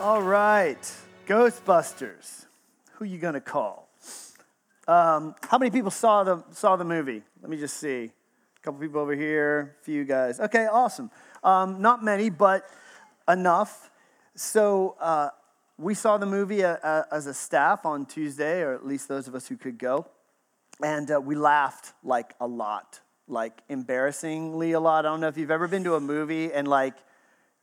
All right, Ghostbusters. Who you gonna call? Um, how many people saw the saw the movie? Let me just see. A couple people over here, a few guys. Okay, awesome. Um, not many, but enough. So uh, we saw the movie uh, uh, as a staff on Tuesday, or at least those of us who could go, and uh, we laughed like a lot, like embarrassingly a lot. I don't know if you've ever been to a movie and like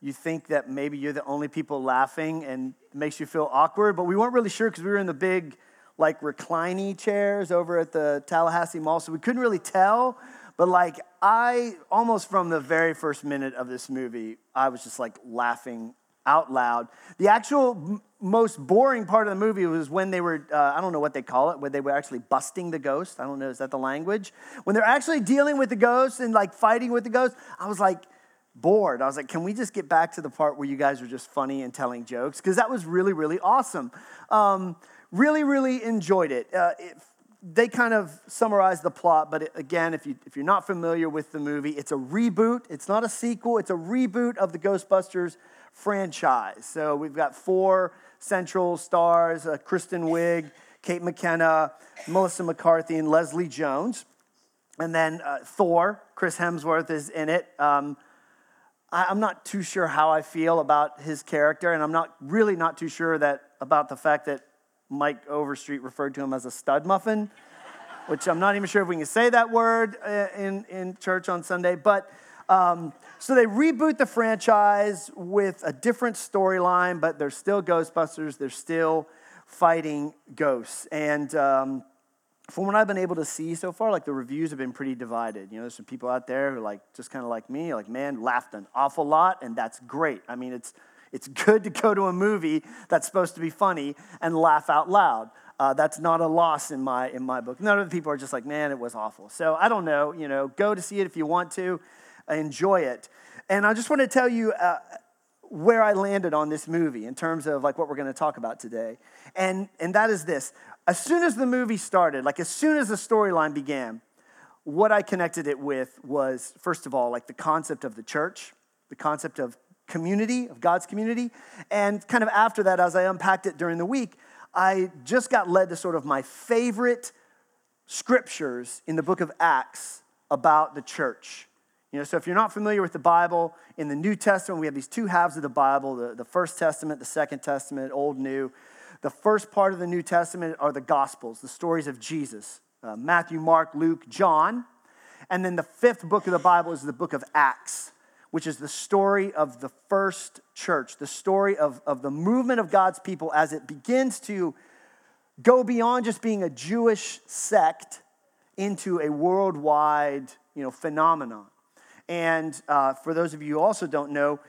you think that maybe you're the only people laughing and it makes you feel awkward, but we weren't really sure because we were in the big, like, reclining chairs over at the Tallahassee Mall, so we couldn't really tell. But, like, I almost from the very first minute of this movie, I was just like laughing out loud. The actual most boring part of the movie was when they were, uh, I don't know what they call it, when they were actually busting the ghost. I don't know, is that the language? When they're actually dealing with the ghost and like fighting with the ghost, I was like, bored. I was like, can we just get back to the part where you guys are just funny and telling jokes? Because that was really, really awesome. Um, really, really enjoyed it. Uh, it. They kind of summarized the plot, but again, if, you, if you're not familiar with the movie, it's a reboot. It's not a sequel, it's a reboot of the Ghostbusters franchise. So we've got four central stars uh, Kristen Wiig, Kate McKinnon, Melissa McCarthy, and Leslie Jones. And then uh, Thor, Chris Hemsworth is in it. Um, I'm not too sure how I feel about his character, and I'm not really not too sure that about the fact that Mike Overstreet referred to him as a stud muffin, which I'm not even sure if we can say that word uh, in, in church on Sunday. But um, so they reboot the franchise with a different storyline, but they're still Ghostbusters. They're still fighting ghosts, and um, from what I've been able to see so far, like the reviews have been pretty divided. You know, there's some people out there who like just kind of like me, like man, laughed an awful lot, and that's great. I mean, it's it's good to go to a movie that's supposed to be funny and laugh out loud. Uh, that's not a loss in my in my book. None of the people are just like, man, it was awful. So I don't know. You know, go to see it if you want to, enjoy it. And I just want to tell you. Uh, where I landed on this movie in terms of like what we're going to talk about today. And and that is this as soon as the movie started, like as soon as the storyline began, what I connected it with was, first of all, like the concept of the church, the concept of community, of God's community. And kind of after that, as I unpacked it during the week, I just got led to sort of my favorite scriptures in the book of Acts about the church. You know, so if you're not familiar with the Bible, in the New Testament, we have these two halves of the Bible the, the First Testament, the Second Testament, Old, New. The first part of the New Testament are the Gospels, the stories of Jesus uh, Matthew, Mark, Luke, John. And then the fifth book of the Bible is the book of Acts, which is the story of the first church, the story of, of the movement of God's people as it begins to go beyond just being a Jewish sect into a worldwide you know, phenomenon. And uh, for those of you who also don't know,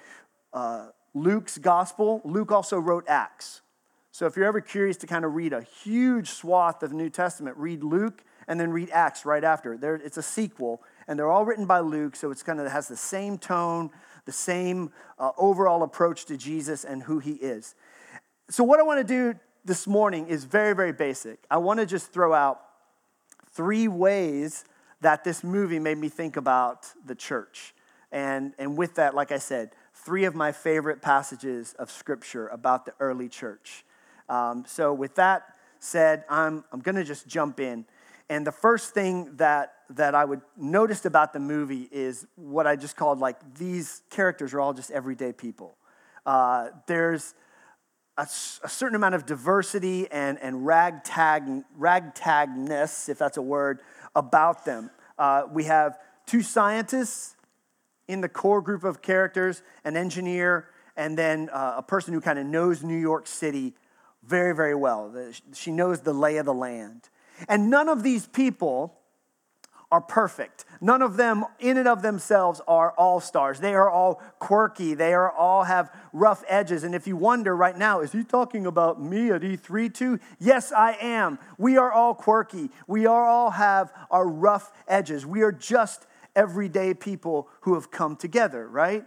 uh, Luke's gospel, Luke also wrote Acts. So if you're ever curious to kind of read a huge swath of the New Testament, read Luke and then read Acts right after. There, it's a sequel, and they're all written by Luke, so it's kind of has the same tone, the same uh, overall approach to Jesus and who he is. So what I want to do this morning is very, very basic. I want to just throw out three ways that this movie made me think about the church. And, and with that, like I said, three of my favorite passages of scripture about the early church. Um, so, with that said, I'm, I'm going to just jump in. And the first thing that, that I would notice about the movie is what I just called like these characters are all just everyday people. Uh, there's a, a, certain amount of diversity and, and ragtag, ragtagness, if that's a word, about them. Uh, we have two scientists in the core group of characters, an engineer, and then uh, a person who kind of knows New York City very, very well. She knows the lay of the land. And none of these people are perfect. None of them, in and of themselves, are all stars. They are all quirky. They are all have rough edges. And if you wonder right now, is he talking about me at E3 too? Yes, I am. We are all quirky. We are all have our rough edges. We are just everyday people who have come together, right?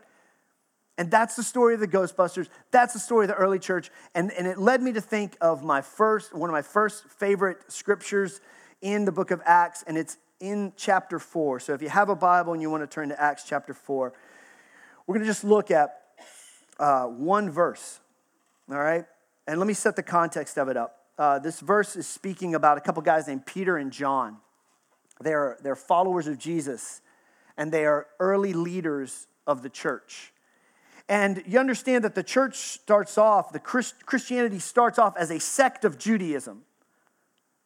And that's the story of the Ghostbusters. That's the story of the early church. And, and it led me to think of my first, one of my first favorite scriptures in the book of Acts, and it's in chapter 4. So if you have a Bible and you want to turn to Acts chapter 4, we're going to just look at uh, one verse. All right? And let me set the context of it up. Uh, this verse is speaking about a couple guys named Peter and John. They're, they're followers of Jesus, and they are early leaders of the church. And you understand that the church starts off, the Christ, Christianity starts off as a sect of Judaism.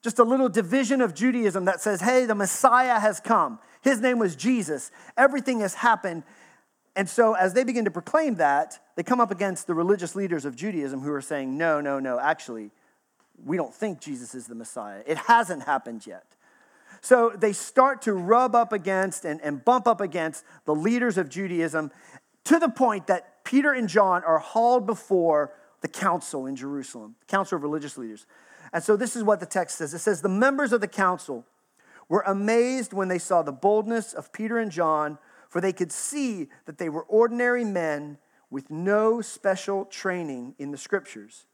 Just a little division of Judaism that says, hey, the Messiah has come. His name was Jesus. Everything has happened. And so, as they begin to proclaim that, they come up against the religious leaders of Judaism who are saying, no, no, no, actually, we don't think Jesus is the Messiah. It hasn't happened yet. So they start to rub up against and, and bump up against the leaders of Judaism to the point that Peter and John are hauled before the council in Jerusalem, the council of religious leaders. And so this is what the text says it says, The members of the council were amazed when they saw the boldness of Peter and John, for they could see that they were ordinary men with no special training in the scriptures.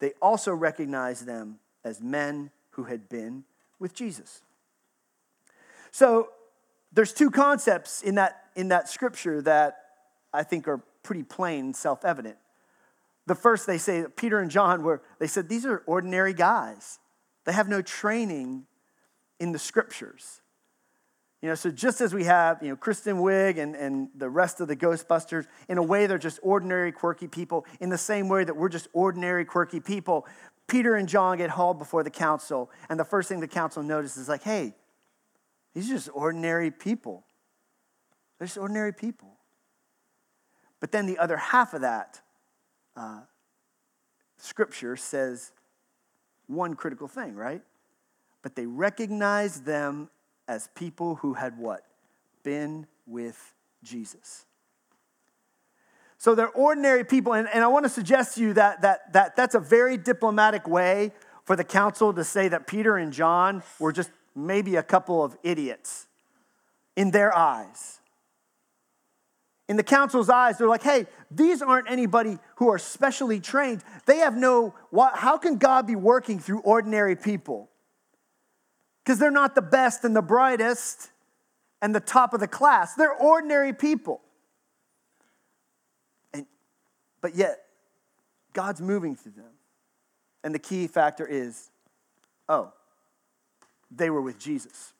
They also recognized them as men who had been with Jesus. So there's two concepts in that, in that scripture that I think are pretty plain, self evident. The first, they say Peter and John were, they said, these are ordinary guys. They have no training in the scriptures. You know, so just as we have, you know, Kristen Wiig and, and the rest of the Ghostbusters, in a way they're just ordinary, quirky people, in the same way that we're just ordinary, quirky people, Peter and John get hauled before the council, and the first thing the council notices is like, hey, these are just ordinary people. They're just ordinary people. But then the other half of that uh, scripture says one critical thing, right? But they recognized them as people who had what? Been with Jesus. So they're ordinary people, and, and I want to suggest to you that, that, that that's a very diplomatic way for the council to say that Peter and John were just maybe a couple of idiots in their eyes. In the council's eyes, they're like, hey, these aren't anybody who are specially trained. They have no, how can God be working through ordinary people? Because they're not the best and the brightest and the top of the class. They're ordinary people. And, but yet, God's moving through them. And the key factor is oh, they were with Jesus.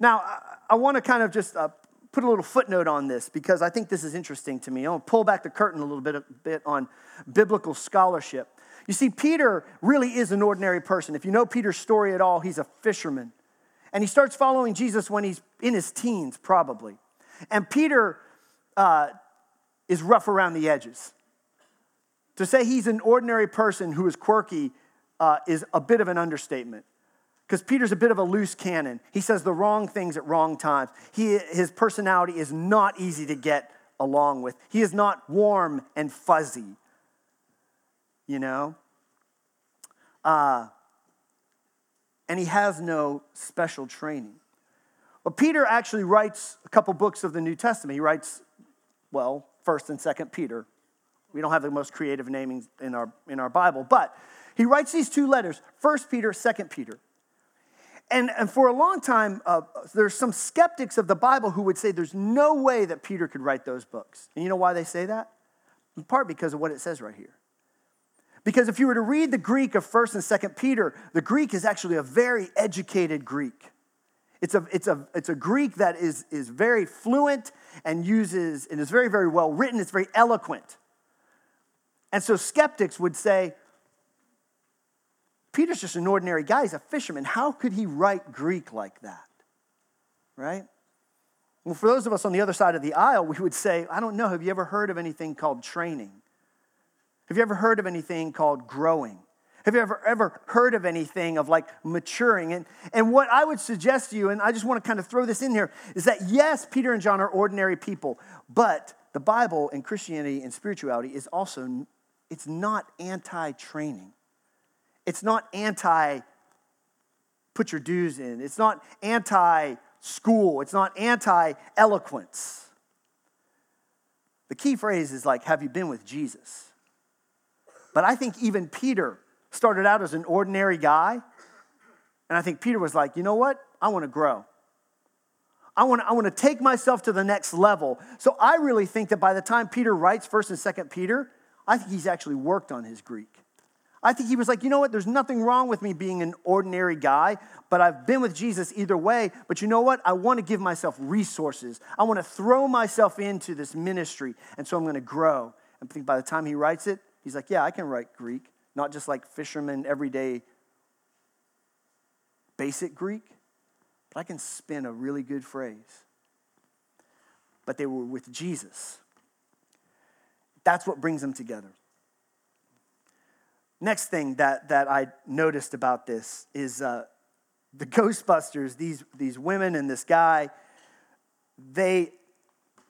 Now, I, I want to kind of just uh, put a little footnote on this because I think this is interesting to me. I'll pull back the curtain a little bit, a bit on biblical scholarship. You see, Peter really is an ordinary person. If you know Peter's story at all, he's a fisherman. And he starts following Jesus when he's in his teens, probably. And Peter uh, is rough around the edges. To say he's an ordinary person who is quirky uh, is a bit of an understatement because Peter's a bit of a loose cannon. He says the wrong things at wrong times. He, his personality is not easy to get along with. He is not warm and fuzzy, you know? Uh, and he has no special training. Well, Peter actually writes a couple books of the New Testament. He writes, well, 1st and 2nd Peter. We don't have the most creative naming in our, in our Bible, but he writes these two letters, 1st Peter, 2nd Peter. And, and for a long time, uh, there's some skeptics of the Bible who would say there's no way that Peter could write those books. And you know why they say that? In part because of what it says right here. Because if you were to read the Greek of 1st and 2nd Peter, the Greek is actually a very educated Greek. It's a, it's a, it's a Greek that is, is very fluent and uses, and is very, very well written. It's very eloquent. And so skeptics would say, Peter's just an ordinary guy. He's a fisherman. How could he write Greek like that? Right? Well, for those of us on the other side of the aisle, we would say, I don't know, have you ever heard of anything called training? Have you ever heard of anything called growing? Have you ever, ever heard of anything of like maturing? And, and what I would suggest to you, and I just want to kind of throw this in here, is that yes, Peter and John are ordinary people, but the Bible and Christianity and spirituality is also, it's not anti-training. It's not anti put your dues in. It's not anti school. It's not anti eloquence. The key phrase is like, have you been with Jesus? But I think even Peter started out as an ordinary guy. And I think Peter was like, you know what? I want to grow. I want, to, I want to take myself to the next level. So I really think that by the time Peter writes 1st and 2nd Peter, I think he's actually worked on his Greek. I think he was like, you know what? There's nothing wrong with me being an ordinary guy, but I've been with Jesus either way. But you know what? I want to give myself resources. I want to throw myself into this ministry. And so I'm going to grow. And I think by the time he writes it, he's like, yeah, I can write Greek, not just like fisherman, everyday basic Greek, but I can spin a really good phrase. But they were with Jesus. That's what brings them together. Next thing that, that I noticed about this is uh, the Ghostbusters, these, these women and this guy, they,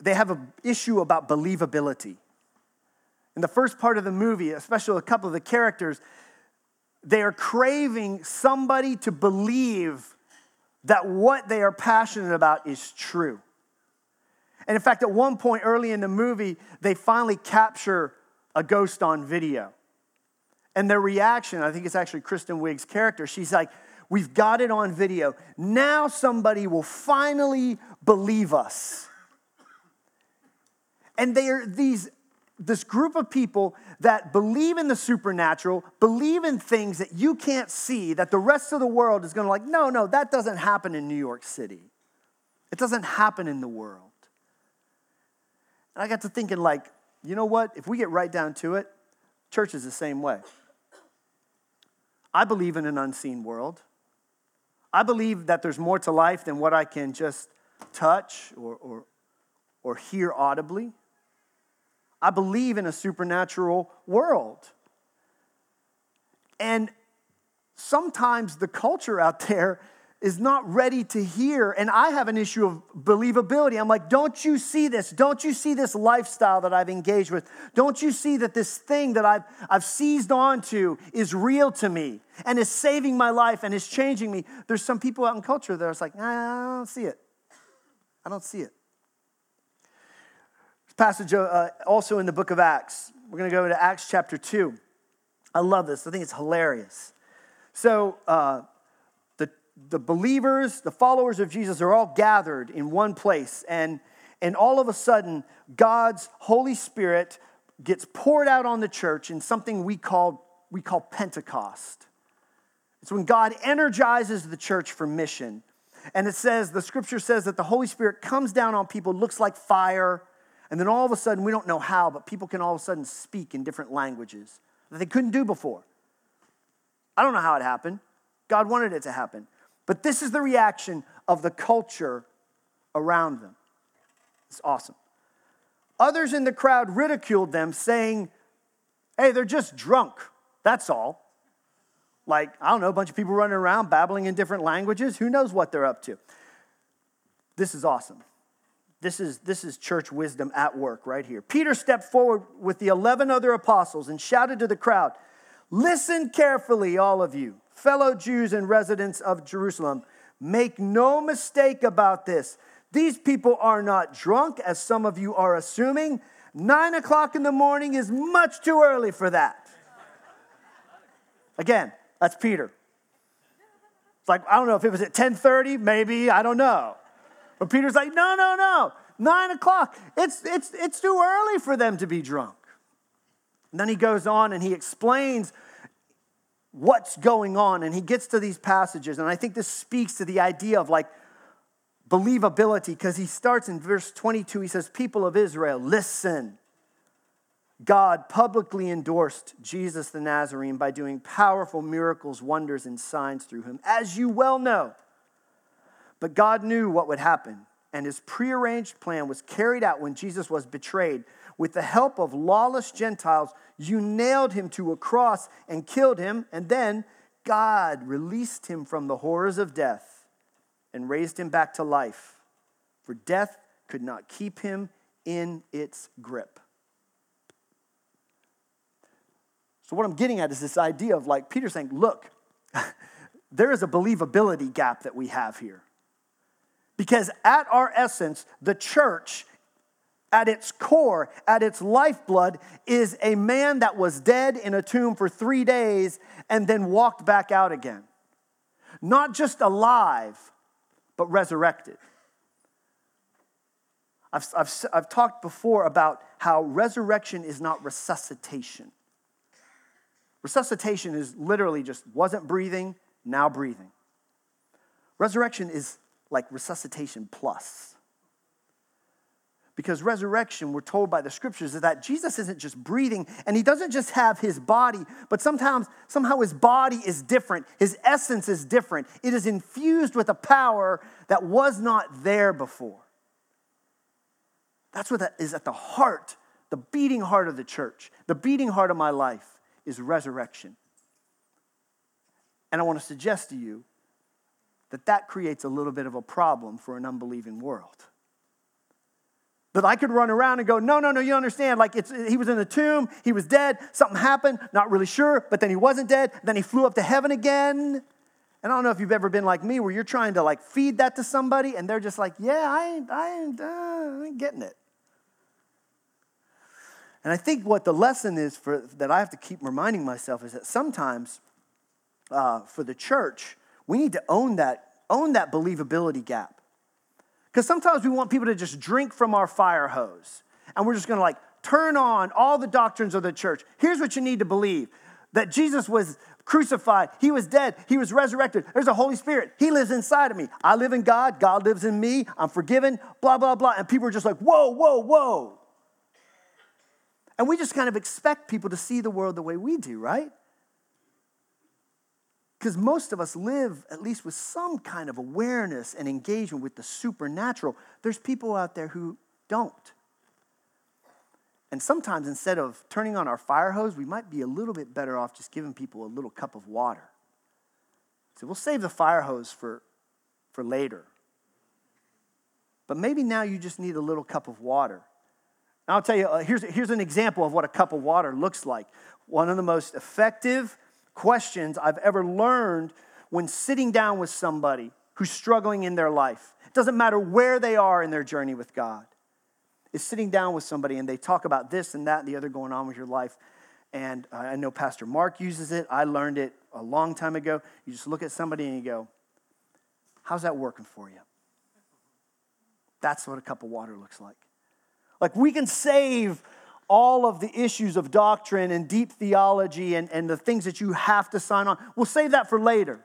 they have an issue about believability. In the first part of the movie, especially a couple of the characters, they are craving somebody to believe that what they are passionate about is true. And in fact, at one point early in the movie, they finally capture a ghost on video. And their reaction, I think it's actually Kristen Wiig's character, she's like, We've got it on video. Now somebody will finally believe us. And they are these this group of people that believe in the supernatural, believe in things that you can't see, that the rest of the world is going to like, no, no, that doesn't happen in New York City. It doesn't happen in the world. And I got to thinking, like, you know what? If we get right down to it, church is the same way. I believe in an unseen world. I believe that there's more to life than what I can just touch or, or, or hear audibly. I believe in a supernatural world. And sometimes the culture out there is not ready to hear. And I have an issue of believability. I'm like, don't you see this? Don't you see this lifestyle that I've engaged with? Don't you see that this thing that I've, I've seized onto is real to me and is saving my life and is changing me? There's some people out in culture that are like, I don't see it. I don't see it. This passage uh, also in the book of Acts. We're going to go to Acts chapter 2. I love this. I think it's hilarious. So, uh, the believers, the followers of Jesus are all gathered in one place. And, and all of a sudden, God's Holy Spirit gets poured out on the church in something we call, we call Pentecost. It's when God energizes the church for mission. And it says, the scripture says that the Holy Spirit comes down on people, looks like fire, and then all of a sudden, we don't know how, but people can all of a sudden speak in different languages that they couldn't do before. I don't know how it happened. God wanted it to happen. But this is the reaction of the culture around them. It's awesome. Others in the crowd ridiculed them, saying, Hey, they're just drunk. That's all. Like, I don't know, a bunch of people running around babbling in different languages. Who knows what they're up to? This is awesome. This is, this is church wisdom at work right here. Peter stepped forward with the 11 other apostles and shouted to the crowd, Listen carefully, all of you fellow Jews and residents of Jerusalem, make no mistake about this. These people are not drunk, as some of you are assuming. Nine o'clock in the morning is much too early for that. Again, that's Peter. It's like, I don't know if it was at 10:30, maybe, I don't know. But Peter's like, no, no, no. Nine o'clock. It's it's it's too early for them to be drunk. And then he goes on and he explains what's going on. And he gets to these passages, and I think this speaks to the idea of like believability because he starts in verse 22. He says, People of Israel, listen. God publicly endorsed Jesus the Nazarene by doing powerful miracles, wonders, and signs through him, as you well know. But God knew what would happen, and his prearranged plan was carried out when Jesus was betrayed with the help of lawless Gentiles, you nailed him to a cross and killed him, and then God released him from the horrors of death and raised him back to life. For death could not keep him in its grip. So, what I'm getting at is this idea of like Peter saying, look, there is a believability gap that we have here. Because at our essence, the church at its core, at its lifeblood, is a man that was dead in a tomb for three days and then walked back out again. Not just alive, but resurrected. I've, I've, I've talked before about how resurrection is not resuscitation. Resuscitation is literally just wasn't breathing, now breathing. Resurrection is like resuscitation plus. Because resurrection, we're told by the scriptures, is that Jesus isn't just breathing and he doesn't just have his body, but sometimes, somehow his body is different. His essence is different. It is infused with a power that was not there before. That's what that is at the heart, the beating heart of the church, the beating heart of my life is resurrection. And I want to suggest to you that that creates a little bit of a problem for an unbelieving world. That I could run around and go, no, no, no, you understand. Like it's, he was in the tomb, he was dead, something happened, not really sure, but then he wasn't dead, then he flew up to heaven again. And I don't know if you've ever been like me where you're trying to like feed that to somebody and they're just like, yeah, I ain't, I ain't, uh, I ain't getting it. And I think what the lesson is for, that I have to keep reminding myself is that sometimes uh, for the church, we need to own that, own that believability gap. Because sometimes we want people to just drink from our fire hose and we're just gonna like turn on all the doctrines of the church. Here's what you need to believe that Jesus was crucified, he was dead, he was resurrected. There's a Holy Spirit, he lives inside of me. I live in God, God lives in me, I'm forgiven, blah, blah, blah. And people are just like, whoa, whoa, whoa. And we just kind of expect people to see the world the way we do, right? Because most of us live at least with some kind of awareness and engagement with the supernatural. There's people out there who don't. And sometimes instead of turning on our fire hose, we might be a little bit better off just giving people a little cup of water. So we'll save the fire hose for, for later. But maybe now you just need a little cup of water. And I'll tell you, uh, here's, here's an example of what a cup of water looks like. One of the most effective questions I've ever learned when sitting down with somebody who's struggling in their life. It doesn't matter where they are in their journey with God. Is sitting down with somebody and they talk about this and that and the other going on with your life. And I know Pastor Mark uses it. I learned it a long time ago. You just look at somebody and you go, How's that working for you? That's what a cup of water looks like. Like we can save all of the issues of doctrine and deep theology and, and the things that you have to sign on. We'll save that for later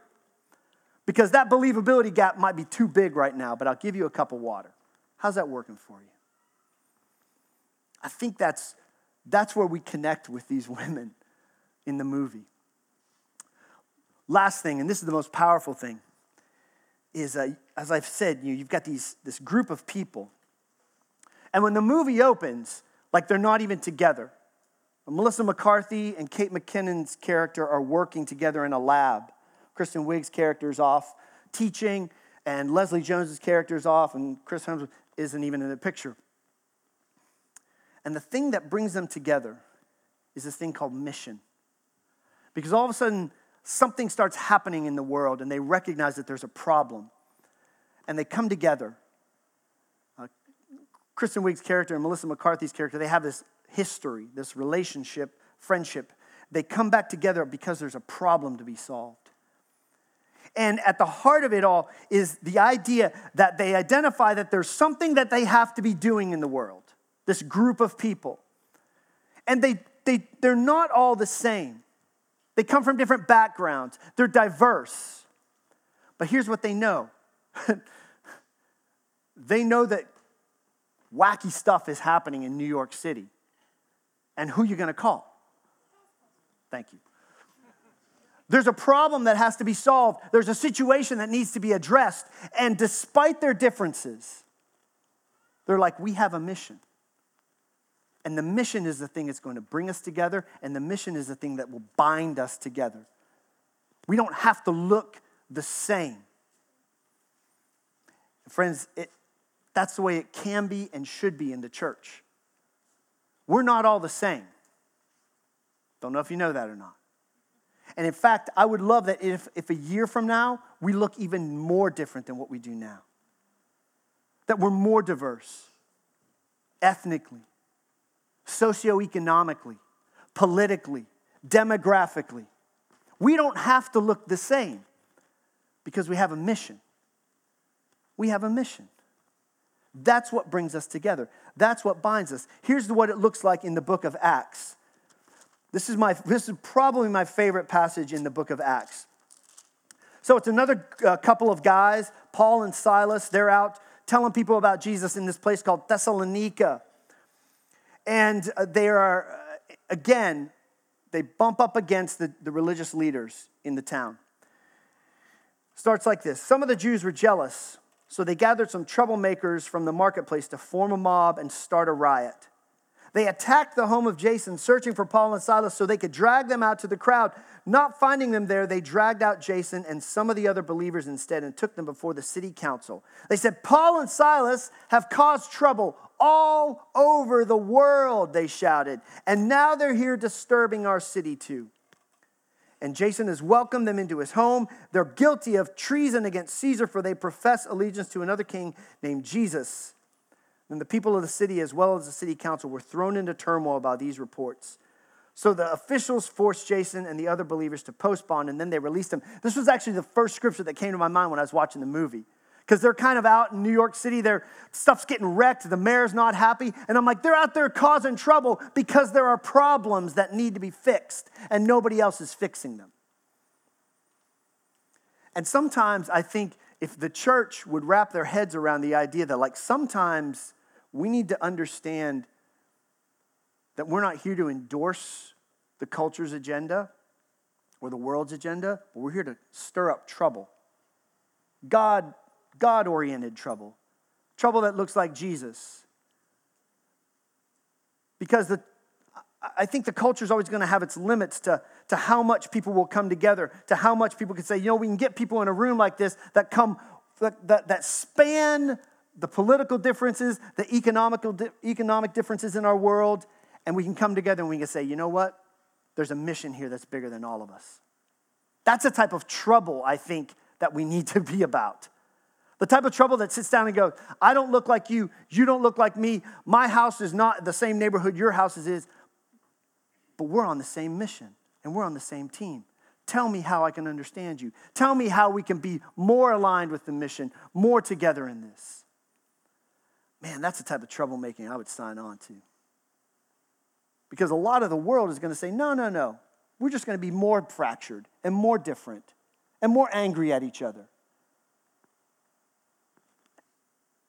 because that believability gap might be too big right now, but I'll give you a cup of water. How's that working for you? I think that's, that's where we connect with these women in the movie. Last thing, and this is the most powerful thing, is uh, as I've said, you, you've got these, this group of people. And when the movie opens, like they're not even together. Melissa McCarthy and Kate McKinnon's character are working together in a lab. Kristen Wiig's character is off teaching, and Leslie Jones's character is off, and Chris Hemsworth isn't even in the picture. And the thing that brings them together is this thing called mission. Because all of a sudden, something starts happening in the world, and they recognize that there's a problem. And they come together Kristen Wiig's character and Melissa McCarthy's character, they have this history, this relationship, friendship. They come back together because there's a problem to be solved. And at the heart of it all is the idea that they identify that there's something that they have to be doing in the world, this group of people. And they, they, they're not all the same. They come from different backgrounds, they're diverse. But here's what they know they know that wacky stuff is happening in New York City. And who you going to call? Thank you. There's a problem that has to be solved. There's a situation that needs to be addressed. And despite their differences, they're like, we have a mission. And the mission is the thing that's going to bring us together, and the mission is the thing that will bind us together. We don't have to look the same. Friends, it, that's the way it can be and should be in the church. We're not all the same. Don't know if you know that or not. And in fact, I would love that if, if a year from now, we look even more different than what we do now. That we're more diverse, ethnically, socioeconomically, politically, demographically. We don't have to look the same because we have a mission. We have a mission. That's what brings us together. That's what binds us. Here's what it looks like in the book of Acts. This is, my, this is probably my favorite passage in the book of Acts. So it's another uh, couple of guys, Paul and Silas. They're out telling people about Jesus in this place called Thessalonica. And uh, they are, uh, again, they bump up against the, the religious leaders in the town. Starts like this Some of the Jews were jealous, so they gathered some troublemakers from the marketplace to form a mob and start a riot. They attacked the home of Jason, searching for Paul and Silas so they could drag them out to the crowd. Not finding them there, they dragged out Jason and some of the other believers instead and took them before the city council. They said, Paul and Silas have caused trouble all over the world, they shouted, and now they're here disturbing our city too. And Jason has welcomed them into his home. They're guilty of treason against Caesar, for they profess allegiance to another king named Jesus. And the people of the city, as well as the city council, were thrown into turmoil by these reports. So the officials forced Jason and the other believers to post bond, and then they released him. This was actually the first scripture that came to my mind when I was watching the movie. Because they're kind of out in New York City, their stuff's getting wrecked, the mayor's not happy. And I'm like, they're out there causing trouble because there are problems that need to be fixed, and nobody else is fixing them. And sometimes I think if the church would wrap their heads around the idea that, like, sometimes we need to understand that we're not here to endorse the culture's agenda or the world's agenda, but we're here to stir up trouble. God, God oriented trouble. Trouble that looks like Jesus. Because the, I think the culture is always going to have its limits to, to how much people will come together, to how much people can say, you know, we can get people in a room like this that come, that, that, that span the political differences, the economical, economic differences in our world, and we can come together and we can say, you know what? There's a mission here that's bigger than all of us. That's the type of trouble I think that we need to be about. The type of trouble that sits down and goes, I don't look like you, you don't look like me, my house is not the same neighborhood your house is, but we're on the same mission and we're on the same team. Tell me how I can understand you. Tell me how we can be more aligned with the mission, more together in this. Man, that's the type of troublemaking I would sign on to. Because a lot of the world is going to say, no, no, no. We're just going to be more fractured and more different and more angry at each other.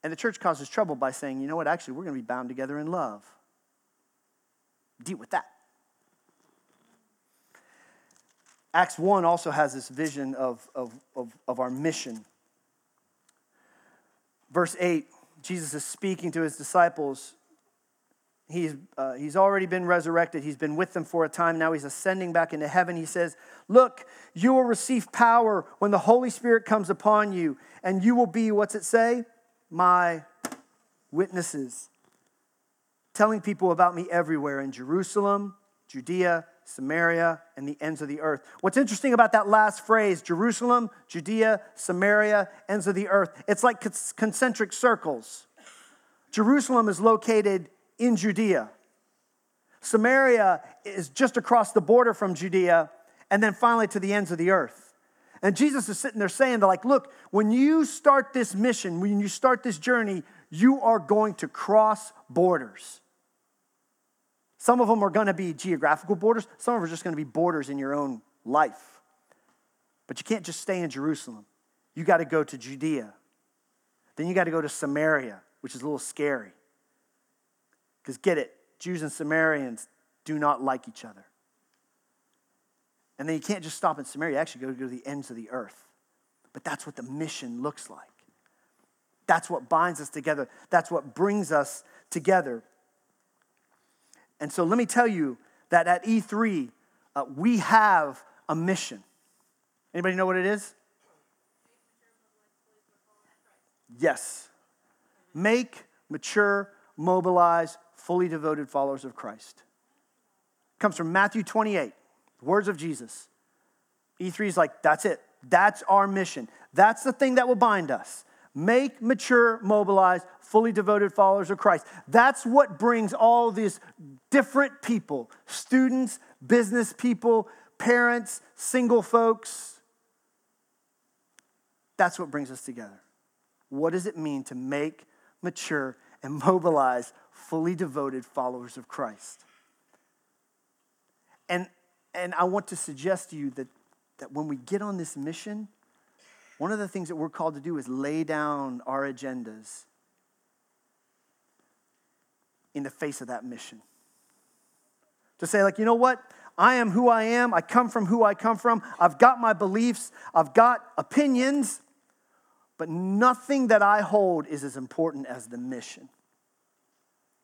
And the church causes trouble by saying, you know what, actually, we're going to be bound together in love. Deal with that. Acts 1 also has this vision of, of, of, of our mission. Verse 8 Jesus is speaking to his disciples. He's, uh, he's already been resurrected. He's been with them for a time. Now he's ascending back into heaven. He says, Look, you will receive power when the Holy Spirit comes upon you, and you will be, what's it say? My witnesses. Telling people about me everywhere in Jerusalem, Judea, Samaria, and the ends of the earth. What's interesting about that last phrase, Jerusalem, Judea, Samaria, ends of the earth, it's like concentric circles. Jerusalem is located in Judea. Samaria is just across the border from Judea, and then finally to the ends of the earth. And Jesus is sitting there saying, like, look, when you start this mission, when you start this journey, you are going to cross borders. Some of them are going to be geographical borders, some of them are just going to be borders in your own life. But you can't just stay in Jerusalem. You got to go to Judea. Then you got to go to Samaria, which is a little scary. Because get it, Jews and Samaritans do not like each other. And then you can't just stop in Samaria, you actually go to the ends of the earth. But that's what the mission looks like. That's what binds us together. That's what brings us together. And so let me tell you that at E3, uh, we have a mission. Anybody know what it is? Yes. Make mature, mobilize, fully devoted followers of Christ. Comes from Matthew 28, the words of Jesus. E3 is like, that's it. That's our mission. That's the thing that will bind us. Make mature, mobilized, fully devoted followers of Christ. That's what brings all these different people students, business people, parents, single folks. That's what brings us together. What does it mean to make mature, and mobilize fully devoted followers of Christ. And, and I want to suggest to you that, that when we get on this mission, one of the things that we're called to do is lay down our agendas in the face of that mission. To say, like, you know what? I am who I am. I come from who I come from. I've got my beliefs. I've got opinions. But nothing that I hold is as important as the mission.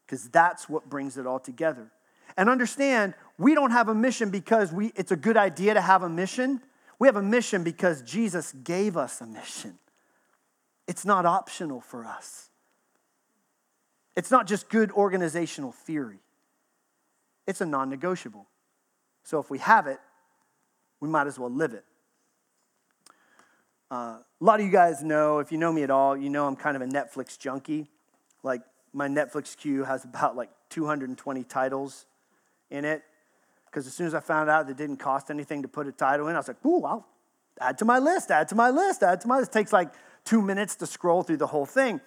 Because that's what brings it all together. And understand, we don't have a mission because we, it's a good idea to have a mission. We have a mission because Jesus gave us a mission. It's not optional for us. It's not just good organizational theory, it's a non negotiable. So if we have it, we might as well live it. Uh, a lot of you guys know, if you know me at all, you know I'm kind of a Netflix junkie. Like, my Netflix queue has about like 220 titles in it. Because as soon as I found out that it didn't cost anything to put a title in, I was like, ooh, I'll add to my list, add to my list, add to my list. It takes like two minutes to scroll through the whole thing.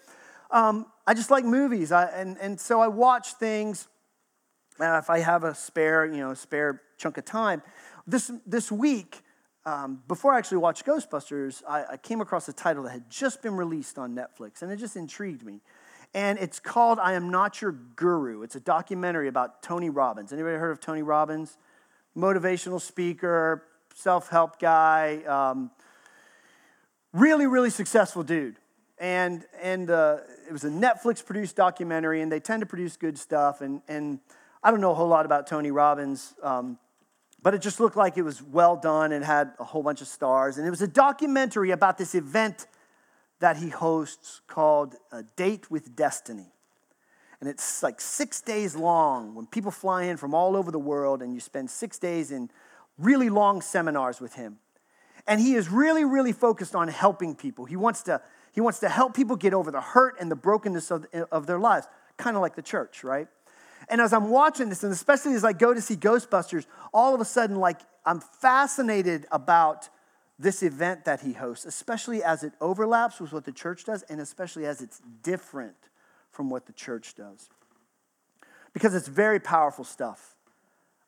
Um, I just like movies, I, and, and so I watch things. And if I have a spare, you know, spare chunk of time, this this week, um, before I actually watched Ghostbusters, I, I came across a title that had just been released on Netflix, and it just intrigued me. And it's called "I Am Not Your Guru." It's a documentary about Tony Robbins. Anybody heard of Tony Robbins? Motivational speaker, self-help guy, um, really, really successful dude and and uh, it was a Netflix produced documentary, and they tend to produce good stuff. And and I don't know a whole lot about Tony Robbins, um, but it just looked like it was well done and had a whole bunch of stars. And it was a documentary about this event that he hosts called a Date with Destiny. And it's like six days long when people fly in from all over the world, and you spend six days in really long seminars with him. And he is really, really focused on helping people. He wants to he wants to help people get over the hurt and the brokenness of, of their lives, kind of like the church, right? And as I'm watching this, and especially as I go to see Ghostbusters, all of a sudden, like, I'm fascinated about this event that he hosts, especially as it overlaps with what the church does, and especially as it's different from what the church does. Because it's very powerful stuff.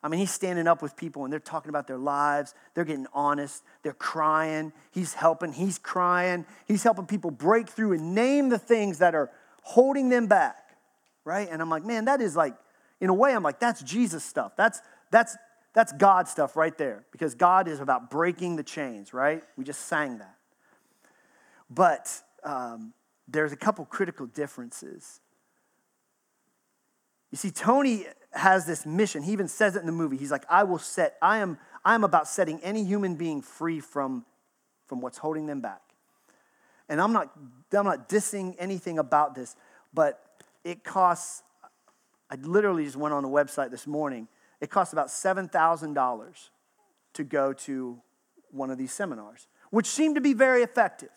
I mean, he's standing up with people and they're talking about their lives. They're getting honest. They're crying. He's helping. He's crying. He's helping people break through and name the things that are holding them back, right? And I'm like, man, that is like, in a way, I'm like, that's Jesus stuff. That's, that's, that's God stuff right there because God is about breaking the chains, right? We just sang that. But um, there's a couple critical differences. You see, Tony has this mission. He even says it in the movie. He's like, I will set, I am, I am about setting any human being free from, from what's holding them back. And I'm not, I'm not dissing anything about this, but it costs, I literally just went on the website this morning. It costs about $7,000 to go to one of these seminars, which seemed to be very effective.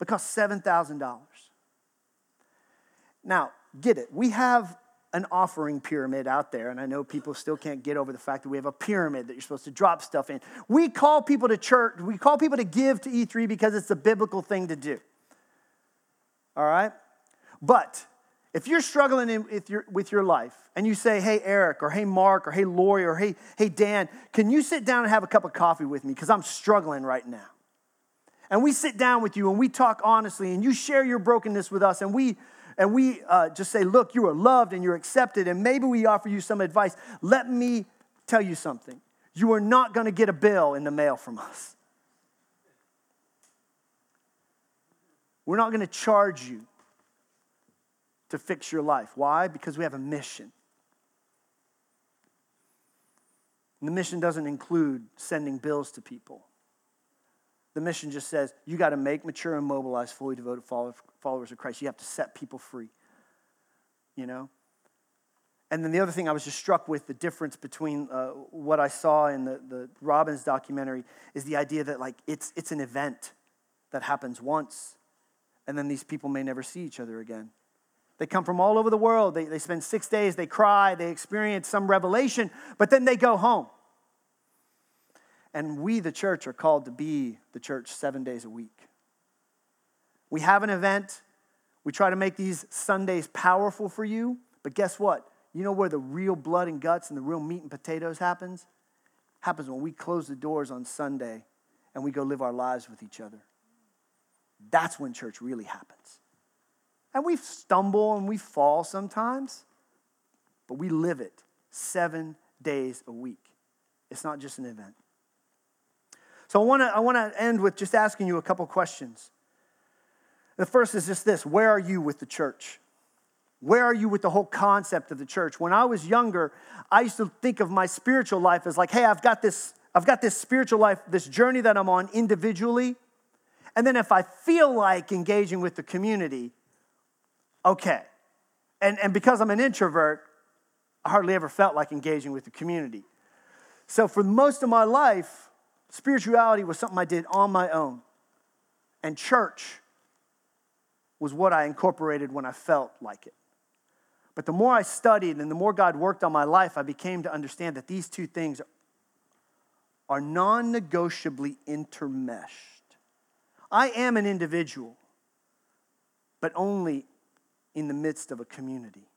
It costs $7,000. Now, get it. We have an offering pyramid out there, and I know people still can't get over the fact that we have a pyramid that you're supposed to drop stuff in. We call people to church, we call people to give to E3 because it's a biblical thing to do. All right? But if you're struggling in, with, your, with your life and you say, hey, Eric, or hey, Mark, or hey, Lori, or hey, hey, Dan, can you sit down and have a cup of coffee with me? Because I'm struggling right now. And we sit down with you and we talk honestly, and you share your brokenness with us, and we and we uh, just say, Look, you are loved and you're accepted, and maybe we offer you some advice, let me tell you something. You are not going to get a bill in the mail from us. We're not going to charge you to fix your life. Why? Because we have a mission. And the mission doesn't include sending bills to people. The mission just says you got to make mature and mobilize fully devoted followers of Christ. You have to set people free. You know? And then the other thing I was just struck with the difference between uh, what I saw in the, the Robbins documentary is the idea that like it's, it's an event that happens once and then these people may never see each other again. They come from all over the world. They, they spend six days, they cry, they experience some revelation, but then they go home. And we, the church, are called to be the church seven days a week. We have an event, We try to make these Sundays powerful for you, but guess what? You know where the real blood and guts and the real meat and potatoes happens? Happens when we close the doors on Sunday and we go live our lives with each other. That's when church really happens. And we stumble and we fall sometimes, but we live it seven days a week. It's not just an event. So I want to I want to end with just asking you a couple questions. The first is just this, where are you with the church? Where are you with the whole concept of the church? When I was younger, I used to think of my spiritual life as like, hey, I've got this I've got this spiritual life, this journey that I'm on individually. And then if I feel like engaging with the community, okay. And, and because I'm an introvert, I hardly ever felt like engaging with the community. So for most of my life, spirituality was something I did on my own. And church was what I incorporated when I felt like it. But the more I studied and the more God worked on my life, I became to understand that these two things are non negotiably intermeshed. I am an individual, but only in the midst of a community.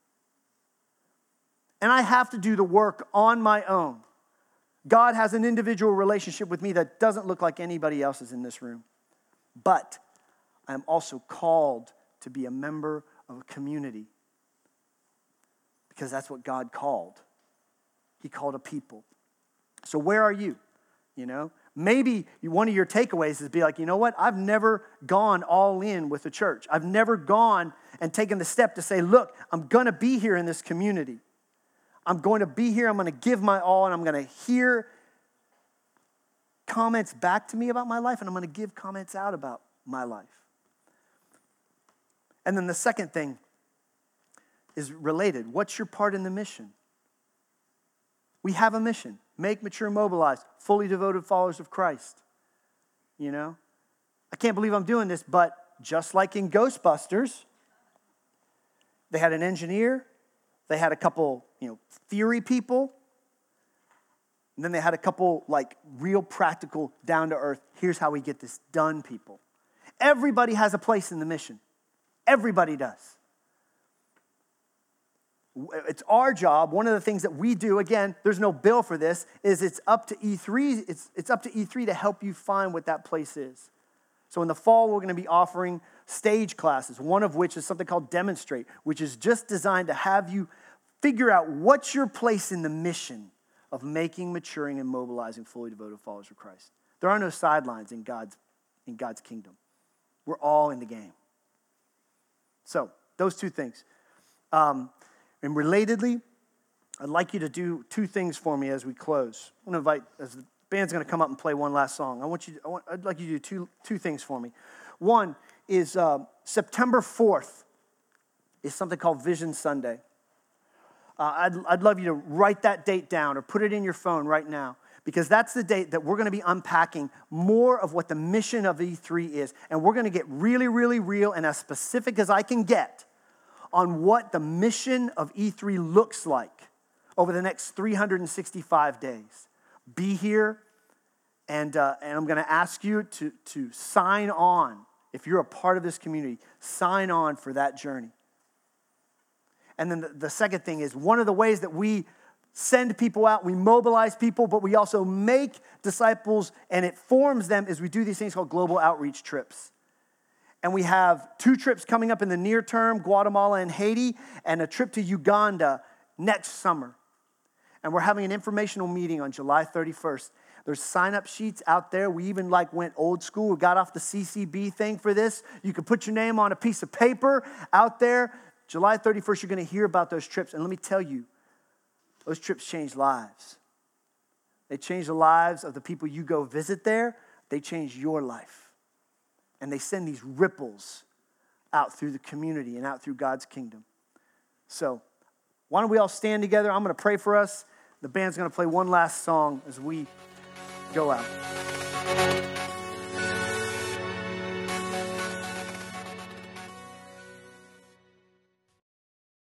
And I have to do the work on my own. God has an individual relationship with me that doesn't look like anybody else's in this room. But I am also called to be a member of a community because that's what God called. He called a people. So, where are you? You know, maybe one of your takeaways is be like, you know what? I've never gone all in with the church. I've never gone and taken the step to say, look, I'm going to be here in this community. I'm going to be here. I'm going to give my all, and I'm going to hear comments back to me about my life, and I'm going to give comments out about my life. And then the second thing is related. What's your part in the mission? We have a mission make, mature, mobilize, fully devoted followers of Christ. You know? I can't believe I'm doing this, but just like in Ghostbusters, they had an engineer, they had a couple, you know, theory people, and then they had a couple like real practical, down to earth, here's how we get this done people. Everybody has a place in the mission. Everybody does it's our job. One of the things that we do again there's no bill for this is it's up to e3 it's, it's up to e3 to help you find what that place is. So in the fall we're going to be offering stage classes one of which is something called demonstrate which is just designed to have you figure out what's your place in the mission of making maturing and mobilizing fully devoted followers of christ. There are no sidelines in god's in god's kingdom. We're all in the game. So those two things. Um, and relatedly, I'd like you to do two things for me as we close. I'm going to invite, as the band's going to come up and play one last song. I want you, I want, I'd like you to do two, two things for me. One is uh, September 4th is something called Vision Sunday. Uh, I'd, I'd love you to write that date down or put it in your phone right now because that's the date that we're going to be unpacking more of what the mission of E3 is. And we're going to get really, really real and as specific as I can get on what the mission of E3 looks like over the next 365 days. Be here, and, uh, and I'm going to ask you to, to sign on. If you're a part of this community, sign on for that journey. And then the, the second thing is one of the ways that we send people out, we mobilize people, but we also make disciples and it forms them as we do these things called global outreach trips. And we have two trips coming up in the near term Guatemala and Haiti, and a trip to Uganda next summer. And we're having an informational meeting on July 31st. There's sign up sheets out there. We even like went old school. We got off the CCB thing for this. You can put your name on a piece of paper out there. July 31st, you're going to hear about those trips. And let me tell you, those trips change lives. They change the lives of the people you go visit there, they change your life and they send these ripples out through the community and out through God's kingdom. So, why don't we all stand together? I'm going to pray for us. The band's going to play one last song as we go out.